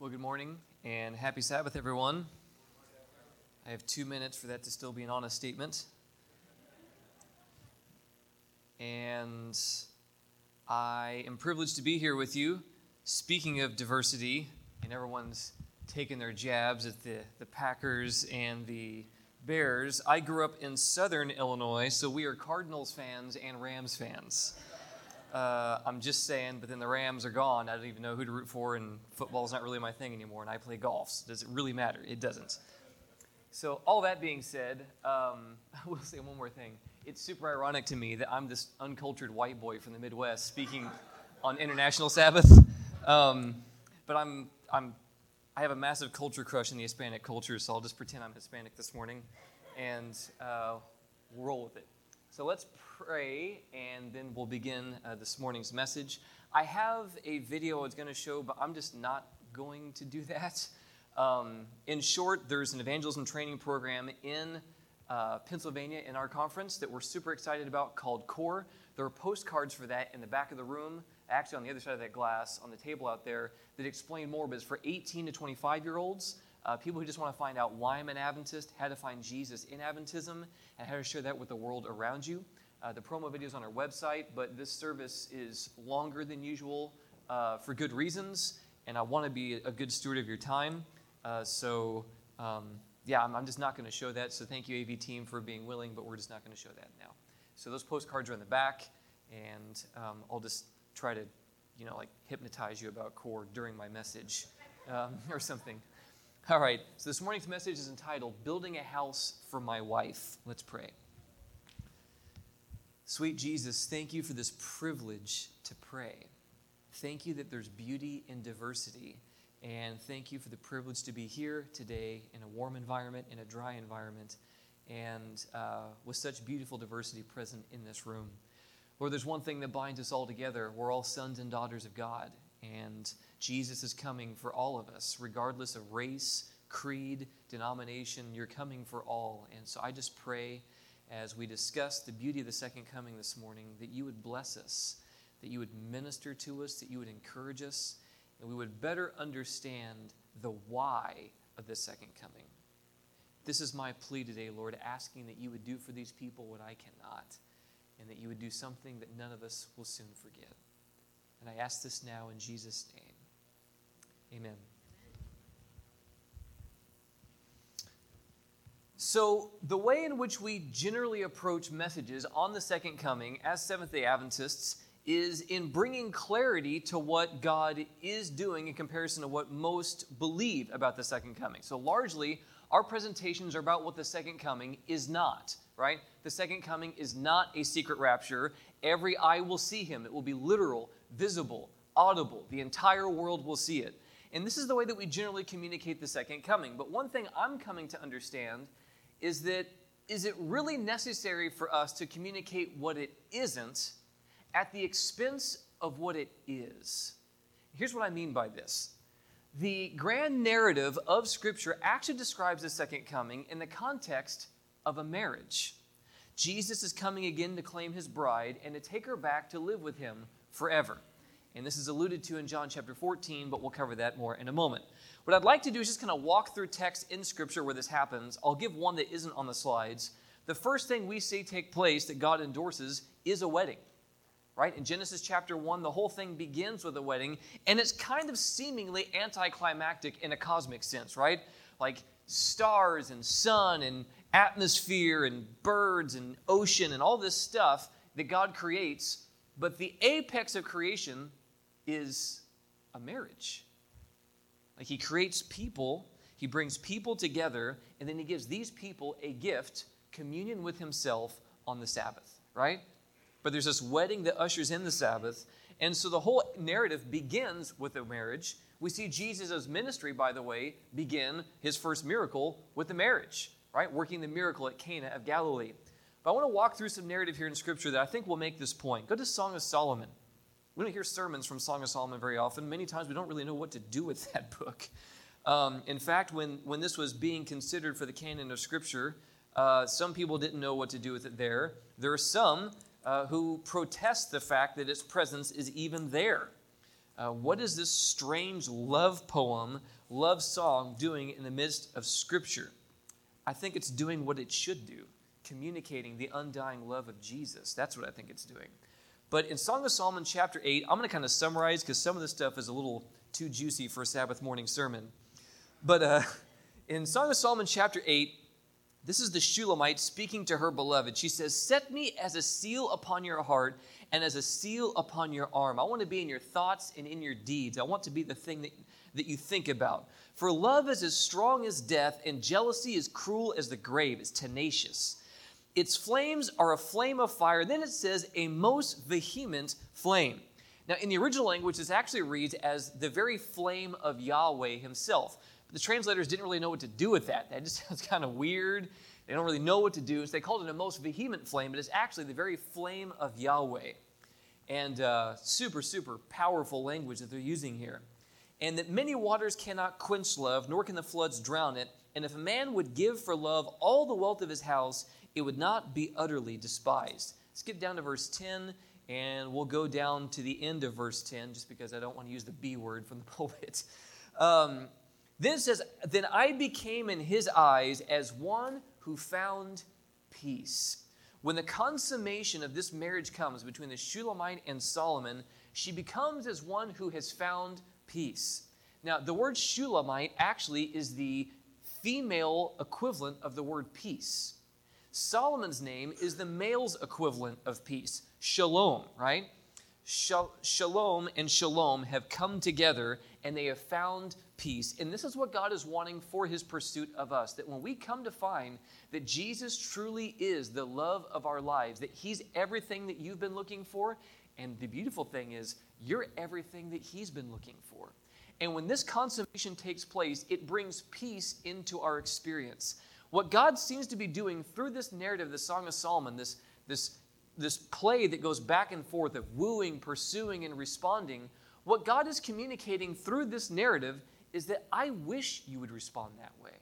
Well, good morning and happy Sabbath, everyone. I have two minutes for that to still be an honest statement. And I am privileged to be here with you. Speaking of diversity, and everyone's taking their jabs at the, the Packers and the Bears, I grew up in southern Illinois, so we are Cardinals fans and Rams fans. Uh, I'm just saying, but then the Rams are gone. I don't even know who to root for, and football's not really my thing anymore, and I play golf. So does it really matter? It doesn't. So, all that being said, um, I will say one more thing. It's super ironic to me that I'm this uncultured white boy from the Midwest speaking on International Sabbath. Um, but I'm, I'm, I have a massive culture crush in the Hispanic culture, so I'll just pretend I'm Hispanic this morning and uh, roll with it. So, let's pray, and then we'll begin uh, this morning's message. I have a video I was going to show, but I'm just not going to do that. Um, in short, there's an evangelism training program in uh, Pennsylvania in our conference that we're super excited about called CORE. There are postcards for that in the back of the room, actually on the other side of that glass on the table out there, that explain more. But it's for 18 to 25 year olds, uh, people who just want to find out why I'm an Adventist, how to find Jesus in Adventism, and how to share that with the world around you. Uh, the promo video is on our website, but this service is longer than usual uh, for good reasons, and I want to be a good steward of your time. Uh, so, um, yeah, I'm, I'm, just not going to show that. So, thank you, AV team, for being willing, but we're just not going to show that now. So, those postcards are in the back, and um, I'll just try to, you know, like hypnotize you about core during my message um, or something. All right, so this morning's message is entitled Building a House for My Wife. Let's pray. Sweet Jesus, thank you for this privilege to pray. Thank you that there's beauty in diversity. And thank you for the privilege to be here today in a warm environment, in a dry environment, and uh, with such beautiful diversity present in this room. Lord, there's one thing that binds us all together. We're all sons and daughters of God. And Jesus is coming for all of us, regardless of race, creed, denomination. You're coming for all. And so I just pray as we discuss the beauty of the second coming this morning, that you would bless us, that you would minister to us, that you would encourage us, and we would better understand the why of the second coming. This is my plea today, Lord, asking that you would do for these people what I cannot, and that you would do something that none of us will soon forget. And I ask this now in Jesus' name. Amen. So, the way in which we generally approach messages on the second coming as Seventh day Adventists is in bringing clarity to what God is doing in comparison to what most believe about the second coming. So, largely, our presentations are about what the second coming is not, right? The second coming is not a secret rapture. Every eye will see him, it will be literal, visible, audible. The entire world will see it. And this is the way that we generally communicate the second coming. But one thing I'm coming to understand is that is it really necessary for us to communicate what it isn't at the expense of what it is? Here's what I mean by this. The grand narrative of Scripture actually describes the second coming in the context of a marriage. Jesus is coming again to claim his bride and to take her back to live with him forever. And this is alluded to in John chapter 14, but we'll cover that more in a moment. What I'd like to do is just kind of walk through text in Scripture where this happens. I'll give one that isn't on the slides. The first thing we see take place that God endorses is a wedding. Right? In Genesis chapter 1, the whole thing begins with a wedding, and it's kind of seemingly anticlimactic in a cosmic sense, right? Like stars and sun and atmosphere and birds and ocean and all this stuff that God creates. But the apex of creation is a marriage. Like he creates people, he brings people together, and then he gives these people a gift, communion with himself on the Sabbath, right? But there's this wedding that ushers in the Sabbath. And so the whole narrative begins with a marriage. We see Jesus' ministry, by the way, begin his first miracle with the marriage, right? Working the miracle at Cana of Galilee. But I want to walk through some narrative here in Scripture that I think will make this point. Go to Song of Solomon. We don't hear sermons from Song of Solomon very often. Many times we don't really know what to do with that book. Um, in fact, when, when this was being considered for the canon of Scripture, uh, some people didn't know what to do with it there. There are some uh, who protest the fact that its presence is even there. Uh, what is this strange love poem, love song doing in the midst of Scripture? I think it's doing what it should do, communicating the undying love of Jesus. That's what I think it's doing. But in Song of Solomon, chapter 8, I'm going to kind of summarize because some of this stuff is a little too juicy for a Sabbath morning sermon. But uh, in Song of Solomon, chapter 8, this is the Shulamite speaking to her beloved. She says, Set me as a seal upon your heart and as a seal upon your arm. I want to be in your thoughts and in your deeds. I want to be the thing that, that you think about. For love is as strong as death, and jealousy is cruel as the grave, it's tenacious. Its flames are a flame of fire. Then it says, a most vehement flame. Now, in the original language, this actually reads as the very flame of Yahweh himself. But the translators didn't really know what to do with that. That just sounds kind of weird. They don't really know what to do. So they called it a most vehement flame, but it's actually the very flame of Yahweh. And uh, super, super powerful language that they're using here. And that many waters cannot quench love, nor can the floods drown it. And if a man would give for love all the wealth of his house, it would not be utterly despised. Skip down to verse 10, and we'll go down to the end of verse 10, just because I don't want to use the B word from the pulpit. Um, then it says, Then I became in his eyes as one who found peace. When the consummation of this marriage comes between the Shulamite and Solomon, she becomes as one who has found peace. Now, the word Shulamite actually is the female equivalent of the word peace. Solomon's name is the male's equivalent of peace, shalom, right? Shalom and shalom have come together and they have found peace. And this is what God is wanting for his pursuit of us that when we come to find that Jesus truly is the love of our lives, that he's everything that you've been looking for, and the beautiful thing is, you're everything that he's been looking for. And when this consummation takes place, it brings peace into our experience. What God seems to be doing through this narrative, the Song of Solomon, this, this, this play that goes back and forth of wooing, pursuing, and responding, what God is communicating through this narrative is that I wish you would respond that way.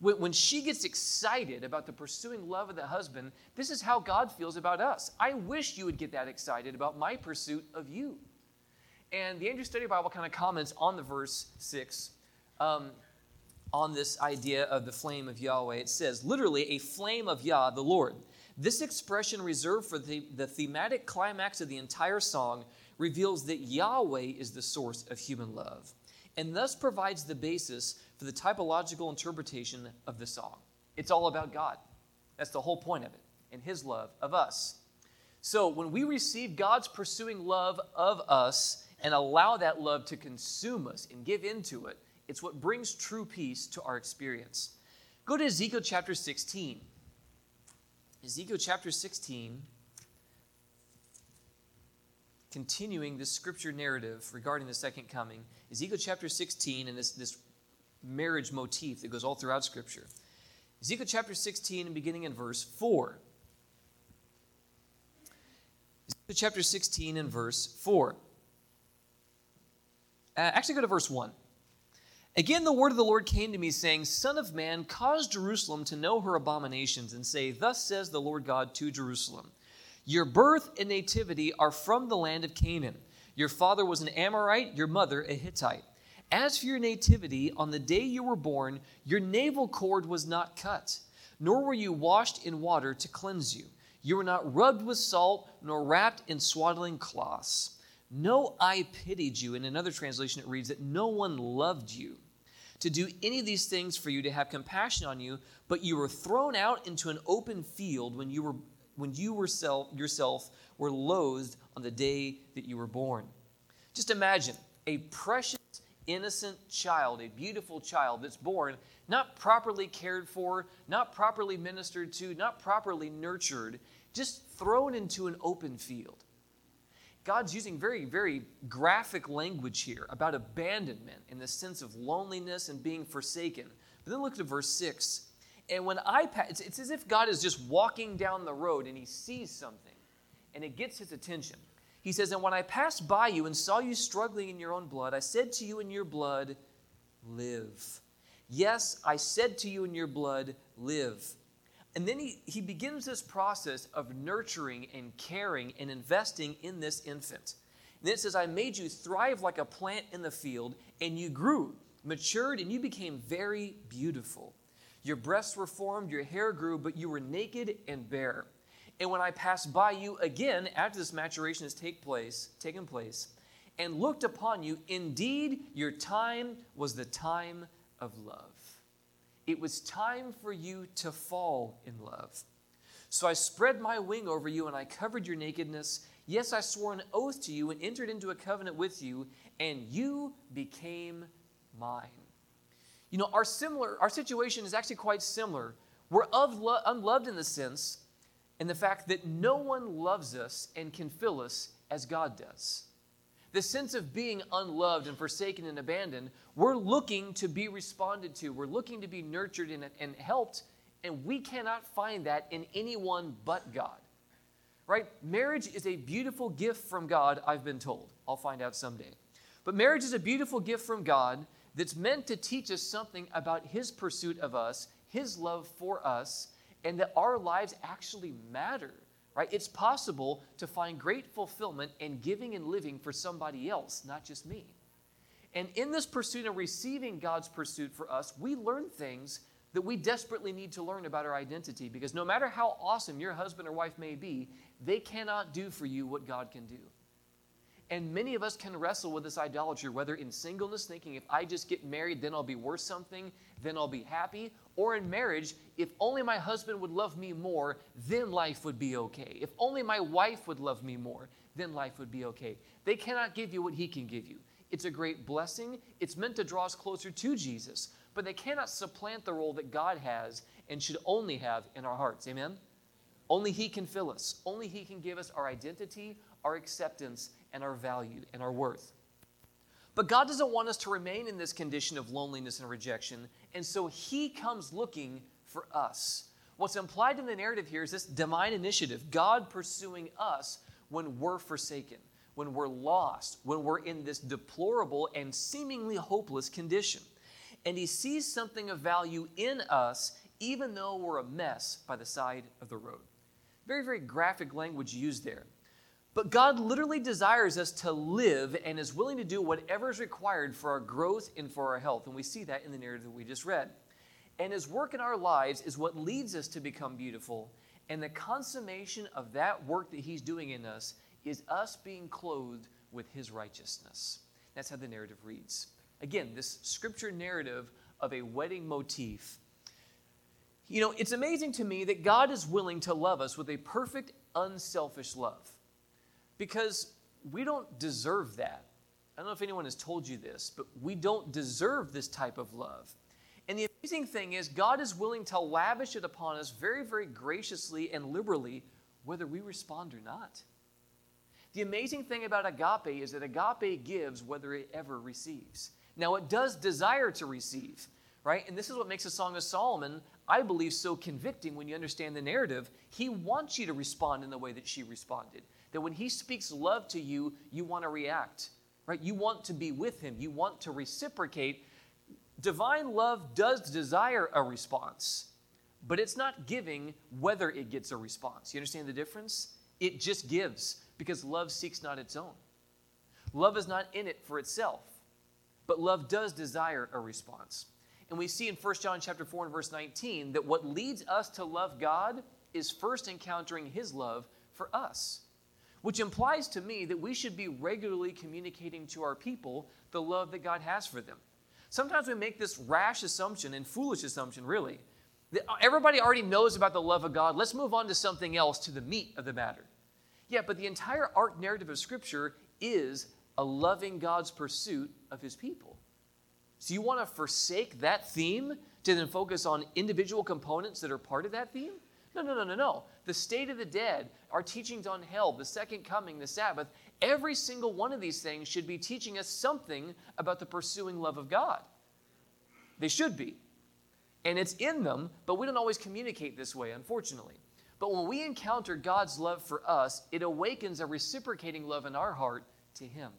When, she gets excited about the pursuing love of the husband, this is how God feels about us. I wish you would get that excited about my pursuit of you. And the Andrew Study Bible kind of comments on the verse 6. Um, on this idea of the flame of Yahweh. It says, literally, a flame of Yah, the Lord. This expression, reserved for the, the thematic climax of the entire song, reveals that Yahweh is the source of human love, and thus provides the basis for the typological interpretation of the song. It's all about God. That's the whole point of it, and His love of us. So when we receive God's pursuing love of us and allow that love to consume us and give into it, it's what brings true peace to our experience. Go to Ezekiel chapter 16. Ezekiel chapter 16, continuing this scripture narrative regarding the second coming. Ezekiel chapter 16 and this, this marriage motif that goes all throughout scripture. Ezekiel chapter 16 and beginning in verse 4. Ezekiel chapter 16 and verse 4. Uh, actually, go to verse 1. Again, the word of the Lord came to me, saying, Son of man, cause Jerusalem to know her abominations, and say, Thus says the Lord God to Jerusalem Your birth and nativity are from the land of Canaan. Your father was an Amorite, your mother a Hittite. As for your nativity, on the day you were born, your navel cord was not cut, nor were you washed in water to cleanse you. You were not rubbed with salt, nor wrapped in swaddling cloths. No eye pitied you. In another translation, it reads that no one loved you to do any of these things for you, to have compassion on you, but you were thrown out into an open field when you were when you were self, yourself were loathed on the day that you were born. Just imagine a precious, innocent child, a beautiful child that's born, not properly cared for, not properly ministered to, not properly nurtured, just thrown into an open field. God's using very, very graphic language here about abandonment in the sense of loneliness and being forsaken. But then look at verse 6. And when I pass, it's, it's as if God is just walking down the road and he sees something and it gets his attention. He says, And when I passed by you and saw you struggling in your own blood, I said to you in your blood, Live. Yes, I said to you in your blood, Live. And then he, he begins this process of nurturing and caring and investing in this infant. Then it says, I made you thrive like a plant in the field, and you grew, matured, and you became very beautiful. Your breasts were formed, your hair grew, but you were naked and bare. And when I passed by you again, after this maturation has take place, taken place, and looked upon you, indeed your time was the time of love. It was time for you to fall in love. So I spread my wing over you, and I covered your nakedness Yes, I swore an oath to you and entered into a covenant with you, and you became mine. You know, our similar our situation is actually quite similar. We're of lo- unloved in the sense in the fact that no one loves us and can fill us as God does. The sense of being unloved and forsaken and abandoned, we're looking to be responded to. We're looking to be nurtured and, and helped, and we cannot find that in anyone but God right? Marriage is a beautiful gift from God, I've been told. I'll find out someday. But marriage is a beautiful gift from God that's meant to teach us something about His pursuit of us, His love for us, and that our lives actually matter, right? It's possible to find great fulfillment in giving and living for somebody else, not just me. And in this pursuit of receiving God's pursuit for us, we learn things that we desperately need to learn about our identity because no matter how awesome your husband or wife may be, they cannot do for you what God can do. And many of us can wrestle with this idolatry, whether in singleness, thinking if I just get married, then I'll be worth something, then I'll be happy, or in marriage, if only my husband would love me more, then life would be okay. If only my wife would love me more, then life would be okay. They cannot give you what he can give you. It's a great blessing. It's meant to draw us closer to Jesus, but they cannot supplant the role that God has and should only have in our hearts. Amen? Only He can fill us. Only He can give us our identity, our acceptance, and our value and our worth. But God doesn't want us to remain in this condition of loneliness and rejection, and so He comes looking for us. What's implied in the narrative here is this divine initiative God pursuing us when we're forsaken, when we're lost, when we're in this deplorable and seemingly hopeless condition. And He sees something of value in us, even though we're a mess by the side of the road. Very, very graphic language used there. But God literally desires us to live and is willing to do whatever is required for our growth and for our health. And we see that in the narrative that we just read. And His work in our lives is what leads us to become beautiful. And the consummation of that work that He's doing in us is us being clothed with His righteousness. That's how the narrative reads. Again, this scripture narrative of a wedding motif you know, it's amazing to me that God is willing to love us with a perfect, unselfish love because we don't deserve that. I don't know if anyone has told you this, but we don't deserve this type of love. And the amazing thing is, God is willing to lavish it upon us very, very graciously and liberally, whether we respond or not. The amazing thing about agape is that agape gives whether it ever receives. Now, it does desire to receive, right? And this is what makes the Song of Solomon I believe, so convicting when you understand the narrative. He wants you to respond in the way that she responded. That when he speaks love to you, you want to react, right? You want to be with him, you want to reciprocate. Divine love does desire a response, but it's not giving whether it gets a response. You understand the difference? It just gives because love seeks not its own. Love is not in it for itself, but love does desire a response. And we see in 1 John chapter 4 and verse 19 that what leads us to love God is first encountering his love for us. Which implies to me that we should be regularly communicating to our people the love that God has for them. Sometimes we make this rash assumption and foolish assumption, really, that everybody already knows about the love of God. Let's move on to something else, to the meat of the matter. Yeah, but the entire arc narrative of Scripture is a loving God's pursuit of his people. So you want to forsake that theme to then focus on individual components that are part of that theme? No, no, no, no, no. The state of the dead, our teachings on hell, the second coming, the Sabbath, every single one of these things should be teaching us something about the pursuing love of God. They should be. And it's in them, but we don't always communicate this way, unfortunately. But when we encounter God's love for us, it awakens a reciprocating love in our heart to Him.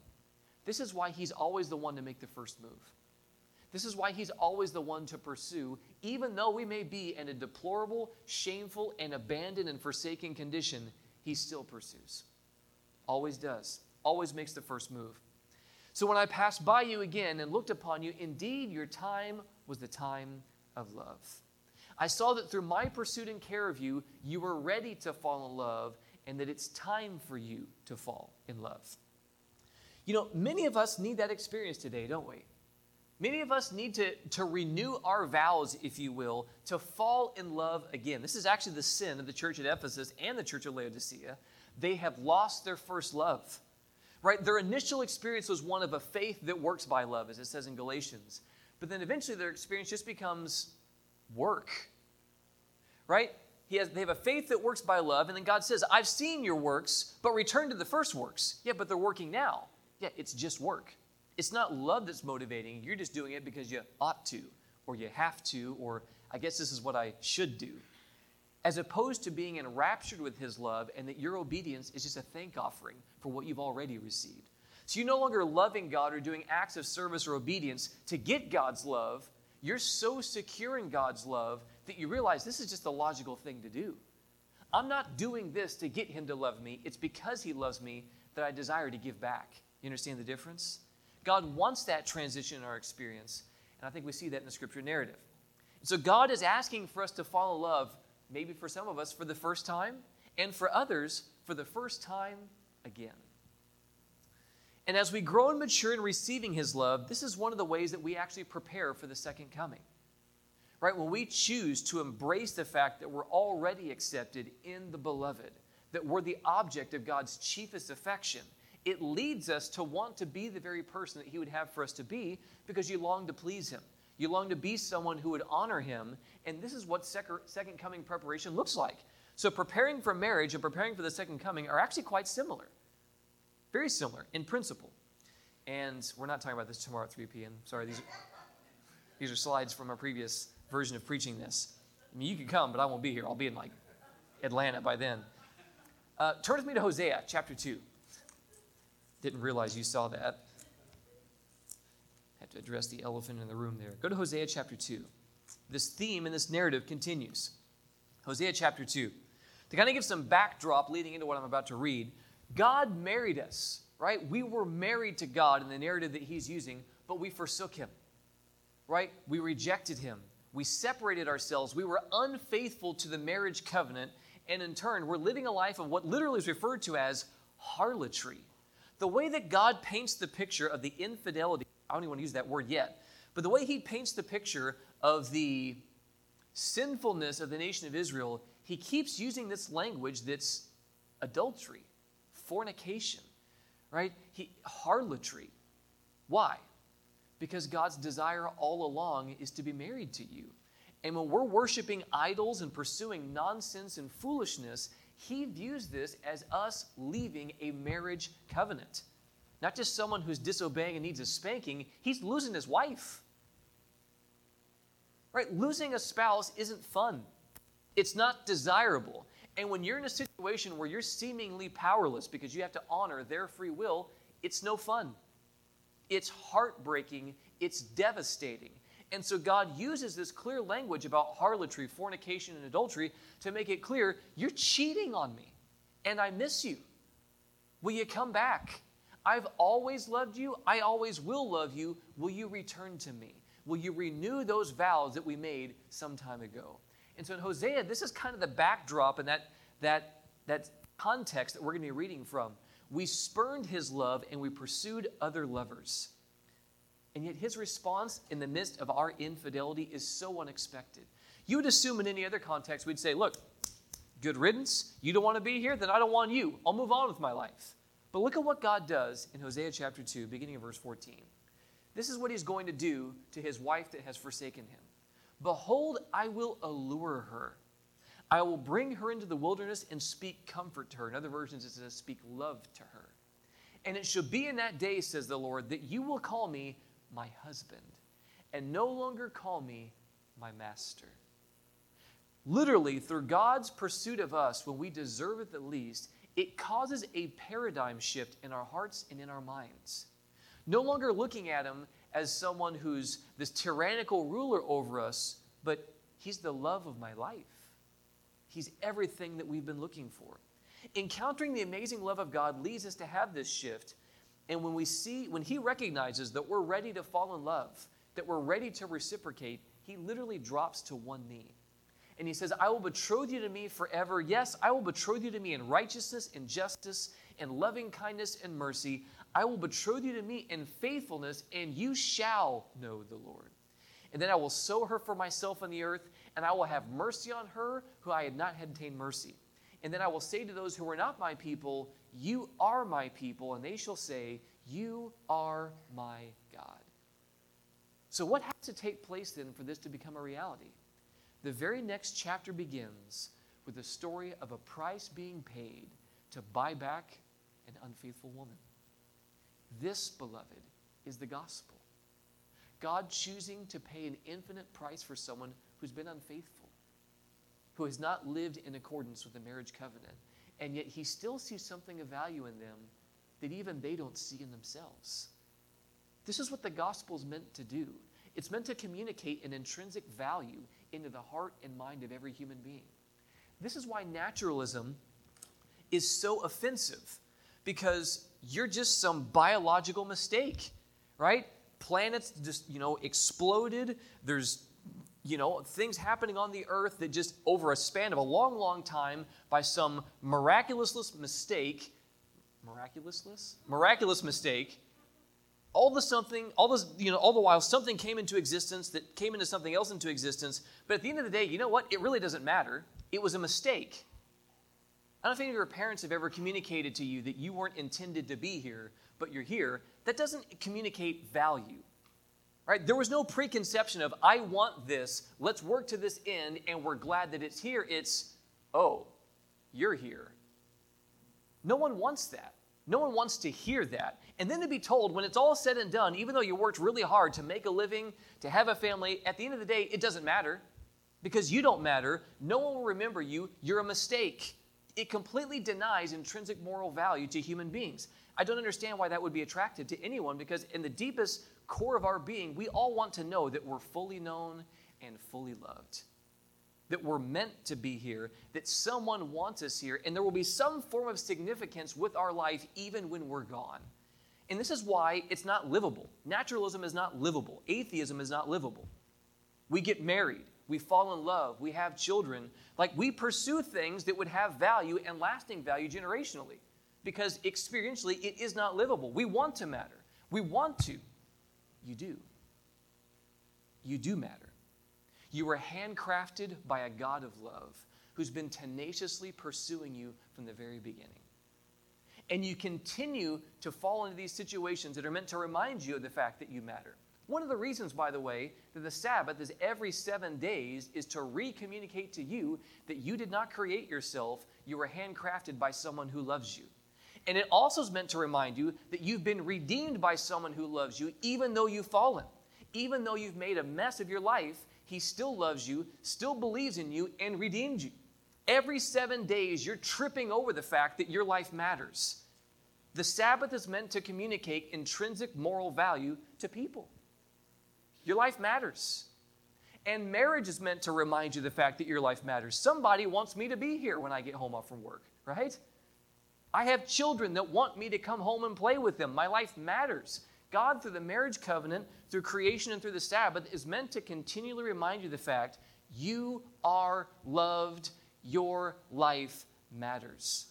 This is why He's always the one to make the first move. This is why he's always the one to pursue, even though we may be in a deplorable, shameful, and abandoned and forsaken condition, he still pursues. Always does. always makes the first move. So when I passed by you again and looked upon you, indeed your time was the time of love. I saw that through my pursuit and care of you, you were ready to fall in love, and that it's time for you to fall in love. You know, many of us need that experience today, don't we? Many of us need to, to renew our vows, if you will, to fall in love again. This is actually the sin of the church at Ephesus and the church of Laodicea. They have lost their first love. Right? Their initial experience was one of a faith that works by love, as it says in Galatians. But then eventually their experience just becomes work. Right? Has, they have a faith that works by love, and then God says, I've seen your works, but return to the first works. Yeah, but they're working now. Yeah, it's just work. It's not love that's motivating. You're just doing it because you ought to, or you have to, or I guess this is what I should do. As opposed to being enraptured with His love and that your obedience is just a thank offering for what you've already received. So you're no longer loving God or doing acts of service or obedience to get God's love. You're so secure in God's love that you realize this is just the logical thing to do. I'm not doing this to get Him to love me, it's because He loves me that I desire to give back. You understand the difference? God wants that transition in our experience, and I think we see that in the scripture narrative. So God is asking for us to fall in love, maybe for some of us for the first time, and for others for the first time again. And as we grow and mature in receiving His love, this is one of the ways that we actually prepare for the second coming. Right? When we choose to embrace the fact that we're already accepted in the beloved, that we're the object of God's chiefest affection, it leads us to want to be the very person that He would have for us to be because you long to please Him. You long to be someone who would honor Him. And this is what second coming preparation looks like. So, preparing for marriage and preparing for the second coming are actually quite similar. Very similar in principle. And we're not talking about this tomorrow at 3 p.m. Sorry, these are, these are slides from a previous version of preaching this. I mean, you can come, but I won't be here. I'll be in like Atlanta by then. Uh, turn with me to Hosea chapter 2. Didn't realize you saw that. Have to address the elephant in the room there. Go to Hosea chapter 2. This theme and this narrative continues. Hosea chapter 2. To kind of give some backdrop leading into what I'm about to read, God married us, right? We were married to God in the narrative that He's using, but we forsook Him, right? We rejected Him. We separated ourselves. We were unfaithful to the marriage covenant, and in turn, we're living a life of what literally is referred to as harlotry the way that God paints the picture of the infidelity, I don't even want to use that word yet, but the way he paints the picture of the sinfulness of the nation of Israel, he keeps using this language that's adultery, fornication, right? He, harlotry. Why? Because God's desire all along is to be married to you. And when we're worshiping idols and pursuing nonsense and foolishness, he views this as us leaving a marriage covenant. Not just someone who's disobeying and needs a spanking, he's losing his wife. Right? Losing a spouse isn't fun, it's not desirable. And when you're in a situation where you're seemingly powerless because you have to honor their free will, it's no fun. It's heartbreaking, it's devastating. And so God uses this clear language about harlotry, fornication, and adultery to make it clear you're cheating on me, and I miss you. Will you come back? I've always loved you. I always will love you. Will you return to me? Will you renew those vows that we made some time ago? And so in Hosea, this is kind of the backdrop and that, that, that context that we're going to be reading from. We spurned his love and we pursued other lovers. And yet his response in the midst of our infidelity is so unexpected. You would assume in any other context, we'd say, Look, good riddance. You don't want to be here, then I don't want you. I'll move on with my life. But look at what God does in Hosea chapter 2, beginning of verse 14. This is what he's going to do to his wife that has forsaken him. Behold, I will allure her. I will bring her into the wilderness and speak comfort to her. In other versions, it says, speak love to her. And it shall be in that day, says the Lord, that you will call me my husband, and no longer call me my master. Literally, through God's pursuit of us, when we deserve it the least, it causes a paradigm shift in our hearts and in our minds. No longer looking at Him as someone who's this tyrannical ruler over us, but He's the love of my life. He's everything that we've been looking for. Encountering the amazing love of God leads us to have this shift. And when we see, when He recognizes that we're ready to fall in love, that we're ready to reciprocate, He literally drops to one knee. And He says, I will betroth you to me forever. Yes, I will betroth you to me in righteousness and justice, and loving kindness and mercy. I will betroth you to me in faithfulness, and you shall know the Lord. And then I will sow her for myself on the earth, and I will have mercy on her who I had not had obtained mercy. And then I will say to those who are not my people, You are my people, and they shall say, You are my God. So, what has to take place then for this to become a reality? The very next chapter begins with the story of a price being paid to buy back an unfaithful woman. This, beloved, is the gospel. God choosing to pay an infinite price for someone who's been unfaithful, who has not lived in accordance with the marriage covenant, and yet he still sees something of value in them that even they don't see in themselves. This is what the gospel is meant to do. It's meant to communicate an intrinsic value into the heart and mind of every human being. This is why naturalism is so offensive because you're just some biological mistake, right? Planets just, you know, exploded. There's, you know, things happening on the earth that just over a span of a long, long time by some miraculous mistake, miraculous, miraculous mistake, all the something, all this, you know, all the while something came into existence that came into something else into existence. But at the end of the day, you know what? It really doesn't matter. It was a mistake. I don't know if any of your parents have ever communicated to you that you weren't intended to be here, but you're here. That doesn't communicate value. Right? There was no preconception of, I want this, let's work to this end, and we're glad that it's here. It's, oh, you're here. No one wants that. No one wants to hear that. And then to be told, when it's all said and done, even though you worked really hard to make a living, to have a family, at the end of the day, it doesn't matter because you don't matter. No one will remember you. You're a mistake it completely denies intrinsic moral value to human beings. I don't understand why that would be attractive to anyone because, in the deepest core of our being, we all want to know that we're fully known and fully loved. That we're meant to be here, that someone wants us here, and there will be some form of significance with our life even when we're gone. And this is why it's not livable. Naturalism is not livable, atheism is not livable. We get married, we fall in love, we have children. Like we pursue things that would have value and lasting value generationally because experientially it is not livable. We want to matter. We want to. You do. You do matter. You were handcrafted by a God of love who's been tenaciously pursuing you from the very beginning. And you continue to fall into these situations that are meant to remind you of the fact that you matter. One of the reasons, by the way, that the Sabbath is every seven days is to recommunicate to you that you did not create yourself, you were handcrafted by someone who loves you. And it also is meant to remind you that you've been redeemed by someone who loves you, even though you've fallen. Even though you've made a mess of your life, he still loves you, still believes in you, and redeemed you. Every seven days, you're tripping over the fact that your life matters. The Sabbath is meant to communicate intrinsic moral value to people. Your life matters. And marriage is meant to remind you the fact that your life matters. Somebody wants me to be here when I get home off from work, right? I have children that want me to come home and play with them. My life matters. God, through the marriage covenant, through creation, and through the Sabbath, is meant to continually remind you the fact you are loved, your life matters.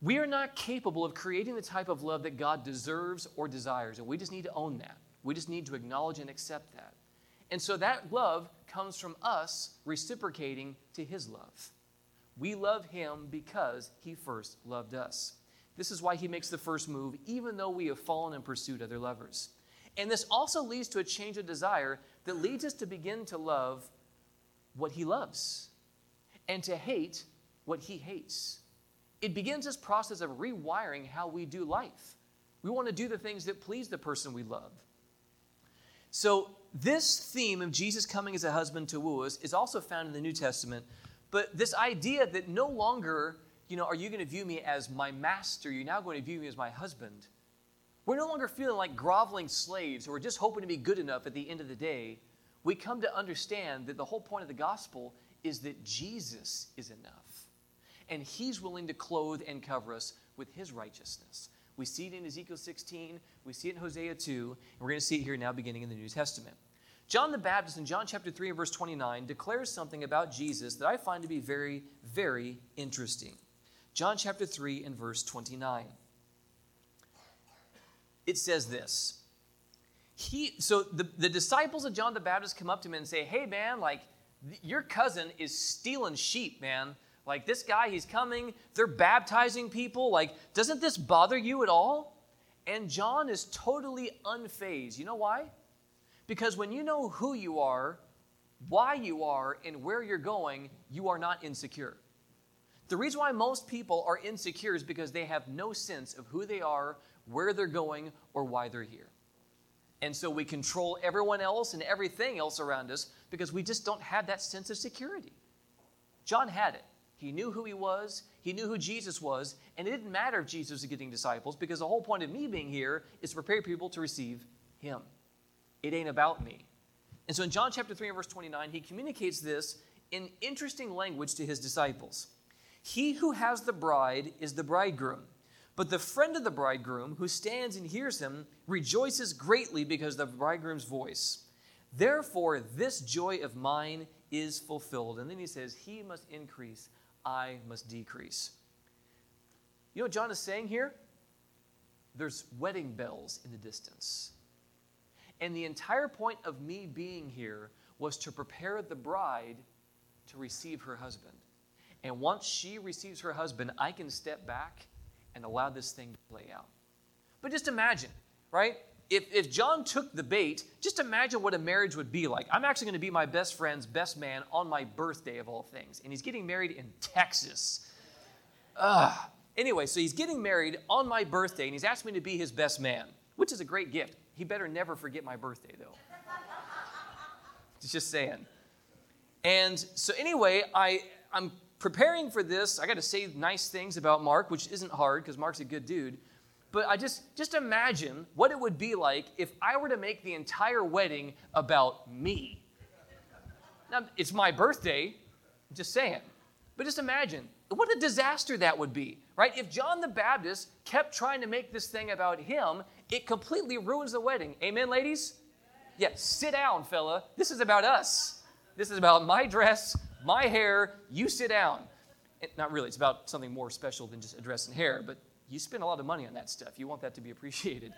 We are not capable of creating the type of love that God deserves or desires, and we just need to own that. We just need to acknowledge and accept that. And so that love comes from us reciprocating to his love. We love him because he first loved us. This is why he makes the first move, even though we have fallen and pursued other lovers. And this also leads to a change of desire that leads us to begin to love what he loves and to hate what he hates. It begins this process of rewiring how we do life. We want to do the things that please the person we love. So, this theme of Jesus coming as a husband to woo us is also found in the New Testament. But this idea that no longer, you know, are you going to view me as my master, you're now going to view me as my husband. We're no longer feeling like groveling slaves who are just hoping to be good enough at the end of the day. We come to understand that the whole point of the gospel is that Jesus is enough. and He's willing to clothe and cover us with His righteousness. We see it in Ezekiel 16, we see it in Hosea 2, and we're going to see it here now beginning in the New Testament. John the Baptist in John chapter 3 and verse 29 declares something about Jesus that I find to be very, very interesting. John chapter 3 and verse 29. It says this. He, so the, the disciples of John the Baptist come up to him and say, Hey man, like your cousin is stealing sheep, man. Like this guy, he's coming, they're baptizing people. Like, doesn't this bother you at all? And John is totally unfazed. You know why? Because when you know who you are, why you are, and where you're going, you are not insecure. The reason why most people are insecure is because they have no sense of who they are, where they're going, or why they're here. And so we control everyone else and everything else around us because we just don't have that sense of security. John had it. He knew who he was, he knew who Jesus was, and it didn't matter if Jesus was getting disciples because the whole point of me being here is to prepare people to receive him. It ain't about me. And so in John chapter 3 and verse 29, he communicates this in interesting language to his disciples. He who has the bride is the bridegroom. But the friend of the bridegroom, who stands and hears him, rejoices greatly because of the bridegroom's voice. Therefore, this joy of mine is fulfilled. And then he says, He must increase, I must decrease. You know what John is saying here? There's wedding bells in the distance. And the entire point of me being here was to prepare the bride to receive her husband. And once she receives her husband, I can step back and allow this thing to play out. But just imagine, right? If, if John took the bait, just imagine what a marriage would be like. I'm actually going to be my best friend's best man on my birthday, of all things. And he's getting married in Texas. Ugh. Anyway, so he's getting married on my birthday, and he's asked me to be his best man, which is a great gift. He better never forget my birthday, though. just saying. And so, anyway, I, I'm preparing for this, I got to say nice things about Mark, which isn't hard because Mark's a good dude. But I just just imagine what it would be like if I were to make the entire wedding about me. Now, it's my birthday, just saying. But just imagine what a disaster that would be, right? If John the Baptist kept trying to make this thing about him, it completely ruins the wedding. Amen, ladies? Yes, yeah, sit down, fella. This is about us. This is about my dress, my hair, you sit down. It, not really, it's about something more special than just a dress and hair, but you spend a lot of money on that stuff. You want that to be appreciated.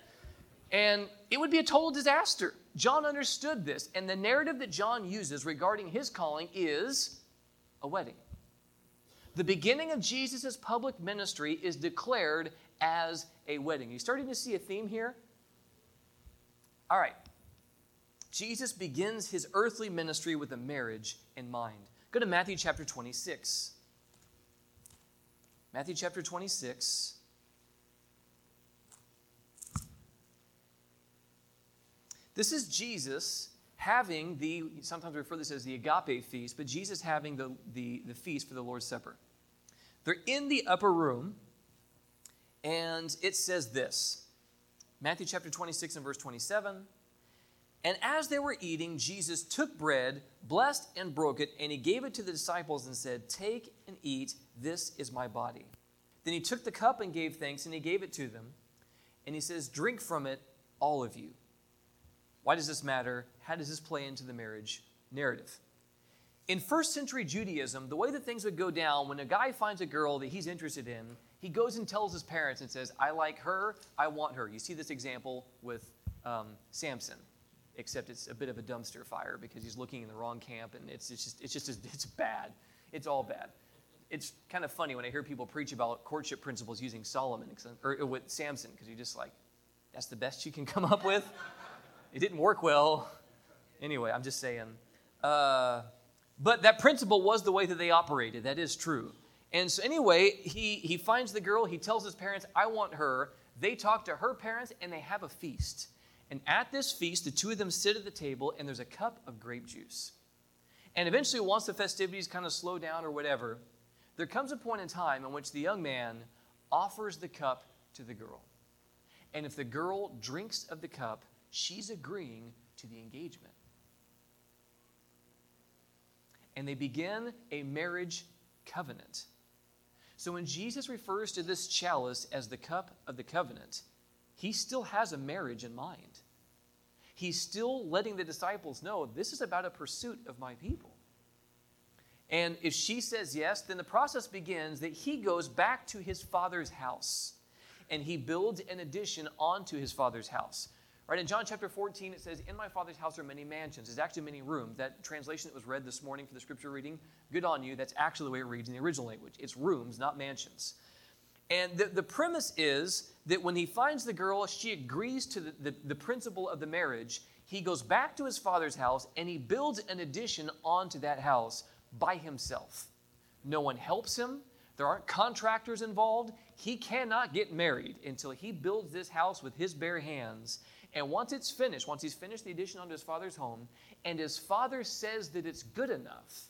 And it would be a total disaster. John understood this, and the narrative that John uses regarding his calling is a wedding. The beginning of Jesus' public ministry is declared as a wedding. You starting to see a theme here? All right. Jesus begins his earthly ministry with a marriage in mind. Go to Matthew chapter 26. Matthew chapter 26. This is Jesus having the, sometimes we refer this as the agape feast, but Jesus having the, the, the feast for the Lord's Supper. They're in the upper room, and it says this Matthew chapter 26 and verse 27. And as they were eating, Jesus took bread, blessed and broke it, and he gave it to the disciples and said, Take and eat, this is my body. Then he took the cup and gave thanks, and he gave it to them. And he says, Drink from it, all of you. Why does this matter? How does this play into the marriage narrative? In first century Judaism, the way that things would go down when a guy finds a girl that he's interested in, he goes and tells his parents and says, I like her, I want her. You see this example with um, Samson except it's a bit of a dumpster fire because he's looking in the wrong camp and it's, it's just it's just it's bad it's all bad it's kind of funny when i hear people preach about courtship principles using solomon or, with samson because you're just like that's the best you can come up with it didn't work well anyway i'm just saying uh, but that principle was the way that they operated that is true and so anyway he he finds the girl he tells his parents i want her they talk to her parents and they have a feast and at this feast, the two of them sit at the table, and there's a cup of grape juice. And eventually, once the festivities kind of slow down or whatever, there comes a point in time in which the young man offers the cup to the girl. And if the girl drinks of the cup, she's agreeing to the engagement. And they begin a marriage covenant. So when Jesus refers to this chalice as the cup of the covenant, he still has a marriage in mind. He's still letting the disciples know this is about a pursuit of my people. And if she says yes, then the process begins that he goes back to his father's house and he builds an addition onto his father's house. Right in John chapter 14, it says, In my father's house are many mansions. There's actually many rooms. That translation that was read this morning for the scripture reading, good on you. That's actually the way it reads in the original language. It's rooms, not mansions. And the, the premise is that when he finds the girl, she agrees to the, the, the principle of the marriage. He goes back to his father's house and he builds an addition onto that house by himself. No one helps him. There aren't contractors involved. He cannot get married until he builds this house with his bare hands and once it's finished, once he's finished the addition onto his father's home, and his father says that it's good enough,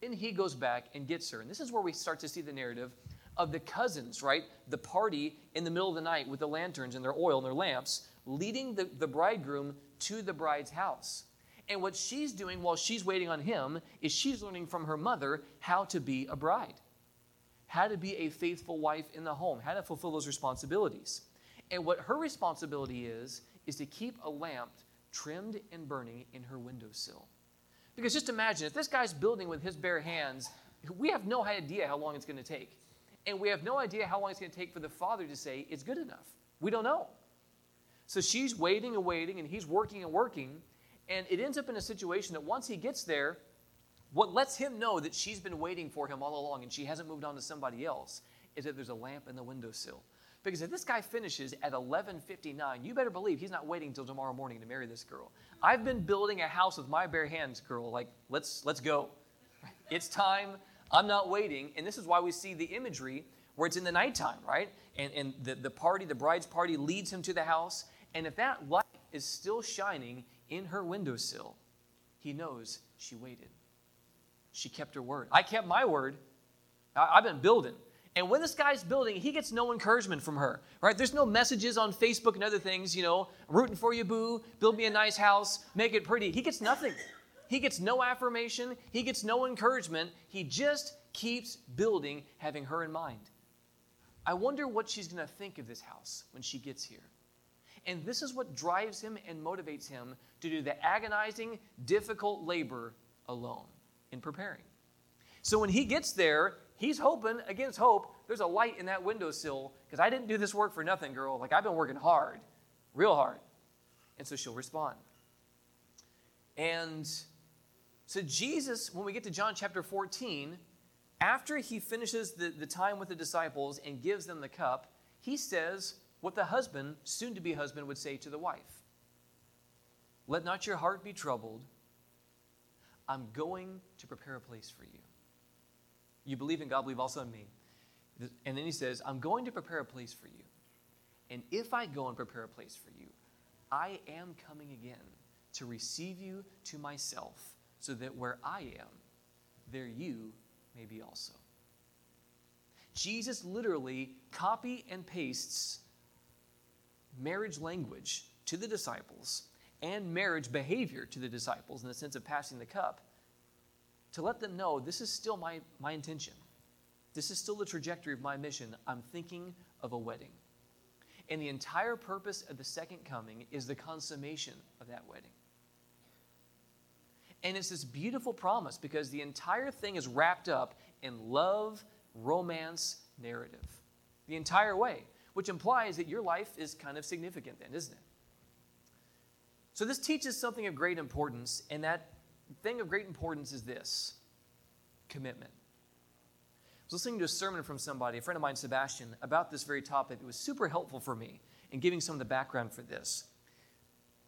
then he goes back and gets her. And this is where we start to see the narrative of the cousins, right? The party in the middle of the night with the lanterns and their oil and their lamps, leading the, the bridegroom to the bride's house. And what she's doing while she's waiting on him is she's learning from her mother how to be a bride, how to be a faithful wife in the home, how to fulfill those responsibilities. And what her responsibility is, is to keep a lamp trimmed and burning in her windowsill. Because just imagine if this guy's building with his bare hands, we have no idea how long it's going to take. And we have no idea how long it's going to take for the father to say it's good enough. We don't know. So she's waiting and waiting, and he's working and working. And it ends up in a situation that once he gets there, what lets him know that she's been waiting for him all along and she hasn't moved on to somebody else is that there's a lamp in the windowsill. Because if this guy finishes at 11:59, you better believe he's not waiting until tomorrow morning to marry this girl. I've been building a house with my bare hands, girl. Like, let's let's go. It's time. I'm not waiting. And this is why we see the imagery where it's in the nighttime, right? And and the, the party, the bride's party leads him to the house. And if that light is still shining in her windowsill, he knows she waited. She kept her word. I kept my word. I, I've been building. And when this guy's building, he gets no encouragement from her, right? There's no messages on Facebook and other things, you know, rooting for you, boo, build me a nice house, make it pretty. He gets nothing. He gets no affirmation. He gets no encouragement. He just keeps building, having her in mind. I wonder what she's going to think of this house when she gets here. And this is what drives him and motivates him to do the agonizing, difficult labor alone in preparing. So when he gets there, he's hoping against hope there's a light in that windowsill because I didn't do this work for nothing, girl. Like I've been working hard, real hard. And so she'll respond. And so Jesus, when we get to John chapter 14, after he finishes the, the time with the disciples and gives them the cup, he says what the husband, soon to be husband, would say to the wife Let not your heart be troubled. I'm going to prepare a place for you. You believe in God, believe also in me. And then he says, I'm going to prepare a place for you. And if I go and prepare a place for you, I am coming again to receive you to myself, so that where I am, there you may be also. Jesus literally copy and pastes marriage language to the disciples and marriage behavior to the disciples in the sense of passing the cup to let them know this is still my, my intention. This is still the trajectory of my mission. I'm thinking of a wedding. And the entire purpose of the second coming is the consummation of that wedding. And it's this beautiful promise because the entire thing is wrapped up in love, romance, narrative. The entire way, which implies that your life is kind of significant then, isn't it? So this teaches something of great importance, and that thing of great importance is this commitment. I was listening to a sermon from somebody, a friend of mine, Sebastian, about this very topic. It was super helpful for me in giving some of the background for this.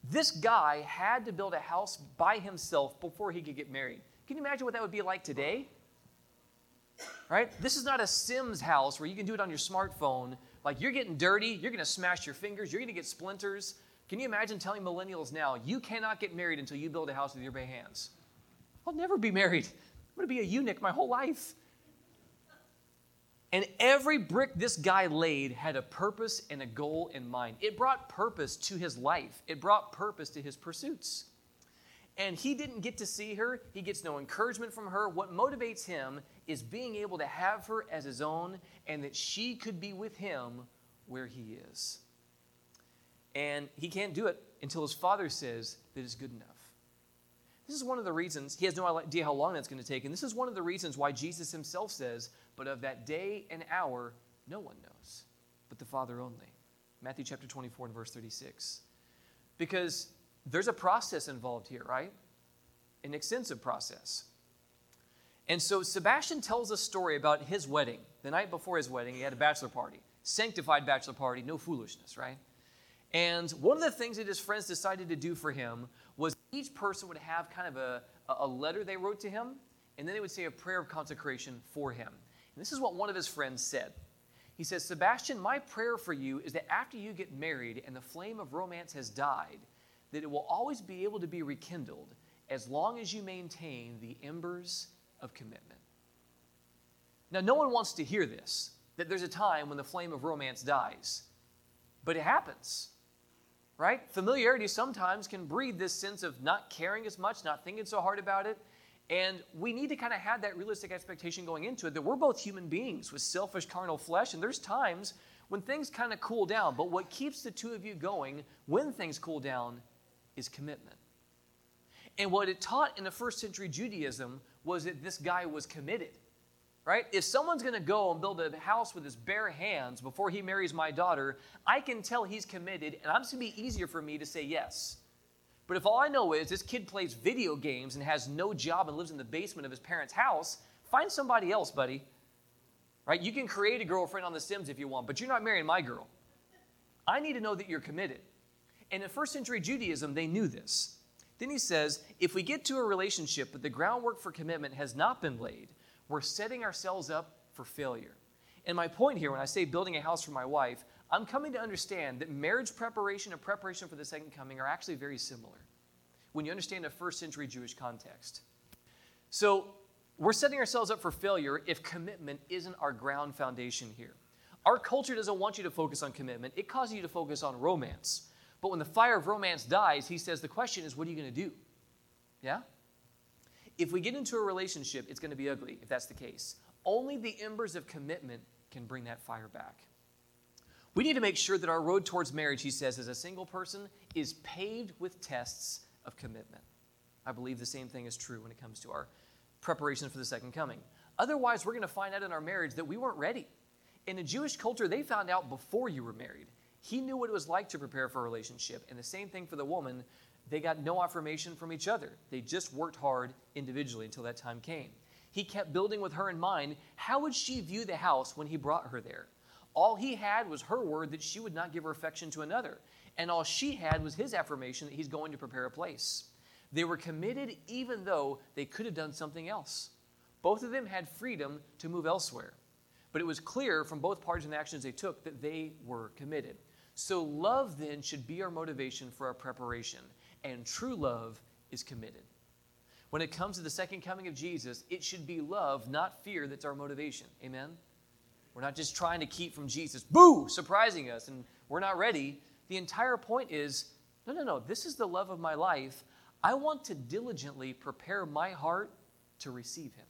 This guy had to build a house by himself before he could get married. Can you imagine what that would be like today? Right? This is not a Sims house where you can do it on your smartphone. Like you're getting dirty, you're going to smash your fingers, you're going to get splinters. Can you imagine telling millennials now, you cannot get married until you build a house with your bare hands? I'll never be married. I'm going to be a eunuch my whole life. And every brick this guy laid had a purpose and a goal in mind. It brought purpose to his life, it brought purpose to his pursuits. and he didn't get to see her. He gets no encouragement from her. What motivates him is being able to have her as his own and that she could be with him where he is. And he can't do it until his father says that it's good enough. This is one of the reasons, he has no idea how long that's going to take, and this is one of the reasons why Jesus himself says, But of that day and hour, no one knows, but the Father only. Matthew chapter 24 and verse 36. Because there's a process involved here, right? An extensive process. And so Sebastian tells a story about his wedding. The night before his wedding, he had a bachelor party, sanctified bachelor party, no foolishness, right? And one of the things that his friends decided to do for him was each person would have kind of a, a letter they wrote to him, and then they would say a prayer of consecration for him. And this is what one of his friends said. He says, Sebastian, my prayer for you is that after you get married and the flame of romance has died, that it will always be able to be rekindled as long as you maintain the embers of commitment. Now, no one wants to hear this, that there's a time when the flame of romance dies, but it happens, right? Familiarity sometimes can breed this sense of not caring as much, not thinking so hard about it. And we need to kind of have that realistic expectation going into it that we're both human beings with selfish carnal flesh, and there's times when things kind of cool down. But what keeps the two of you going when things cool down is commitment. And what it taught in the first century Judaism was that this guy was committed. Right? If someone's going to go and build a house with his bare hands before he marries my daughter, I can tell he's committed, and it's going to be easier for me to say yes. But if all I know is this kid plays video games and has no job and lives in the basement of his parents' house, find somebody else, buddy. Right? You can create a girlfriend on The Sims if you want, but you're not marrying my girl. I need to know that you're committed. And in first century Judaism, they knew this. Then he says, if we get to a relationship but the groundwork for commitment has not been laid, we're setting ourselves up for failure. And my point here, when I say building a house for my wife, I'm coming to understand that marriage preparation and preparation for the second coming are actually very similar when you understand a first century Jewish context. So we're setting ourselves up for failure if commitment isn't our ground foundation here. Our culture doesn't want you to focus on commitment, it causes you to focus on romance. But when the fire of romance dies, he says the question is, what are you going to do? Yeah? If we get into a relationship, it's going to be ugly if that's the case. Only the embers of commitment can bring that fire back. We need to make sure that our road towards marriage, he says, as a single person, is paved with tests of commitment. I believe the same thing is true when it comes to our preparation for the second coming. Otherwise, we're going to find out in our marriage that we weren't ready. In the Jewish culture, they found out before you were married. He knew what it was like to prepare for a relationship. And the same thing for the woman. They got no affirmation from each other. They just worked hard individually until that time came. He kept building with her in mind. How would she view the house when he brought her there? All he had was her word that she would not give her affection to another. And all she had was his affirmation that he's going to prepare a place. They were committed even though they could have done something else. Both of them had freedom to move elsewhere. But it was clear from both parties and the actions they took that they were committed. So, love then should be our motivation for our preparation, and true love is committed. When it comes to the second coming of Jesus, it should be love, not fear, that's our motivation. Amen? We're not just trying to keep from Jesus, boo, surprising us, and we're not ready. The entire point is no, no, no, this is the love of my life. I want to diligently prepare my heart to receive Him.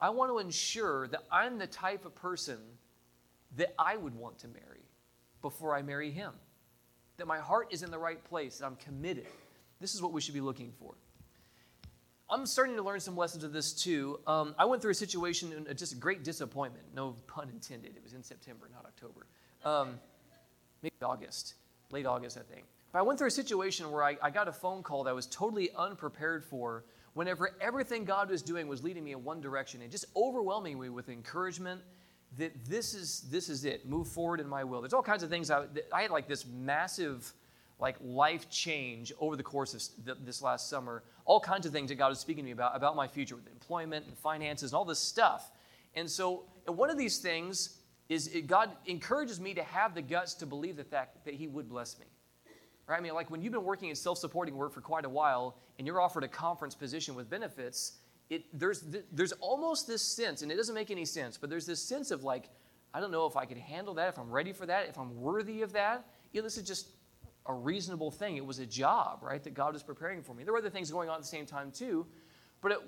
I want to ensure that I'm the type of person that I would want to marry before I marry him. That my heart is in the right place, that I'm committed. This is what we should be looking for. I'm starting to learn some lessons of this too. Um, I went through a situation, just a great disappointment. No pun intended. It was in September, not October. Um, maybe August, late August, I think. But I went through a situation where I, I got a phone call that I was totally unprepared for whenever everything God was doing was leading me in one direction and just overwhelming me with encouragement that this is this is it. Move forward in my will. There's all kinds of things. I, I had like this massive like life change over the course of this last summer. All kinds of things that God was speaking to me about about my future with employment and finances and all this stuff. And so and one of these things is it, God encourages me to have the guts to believe that, that that He would bless me. Right? I mean, like when you've been working in self-supporting work for quite a while and you're offered a conference position with benefits it, there's, there's almost this sense, and it doesn't make any sense, but there's this sense of like, I don't know if I could handle that, if I'm ready for that, if I'm worthy of that. You know, this is just a reasonable thing. It was a job, right, that God was preparing for me. There were other things going on at the same time, too. But it,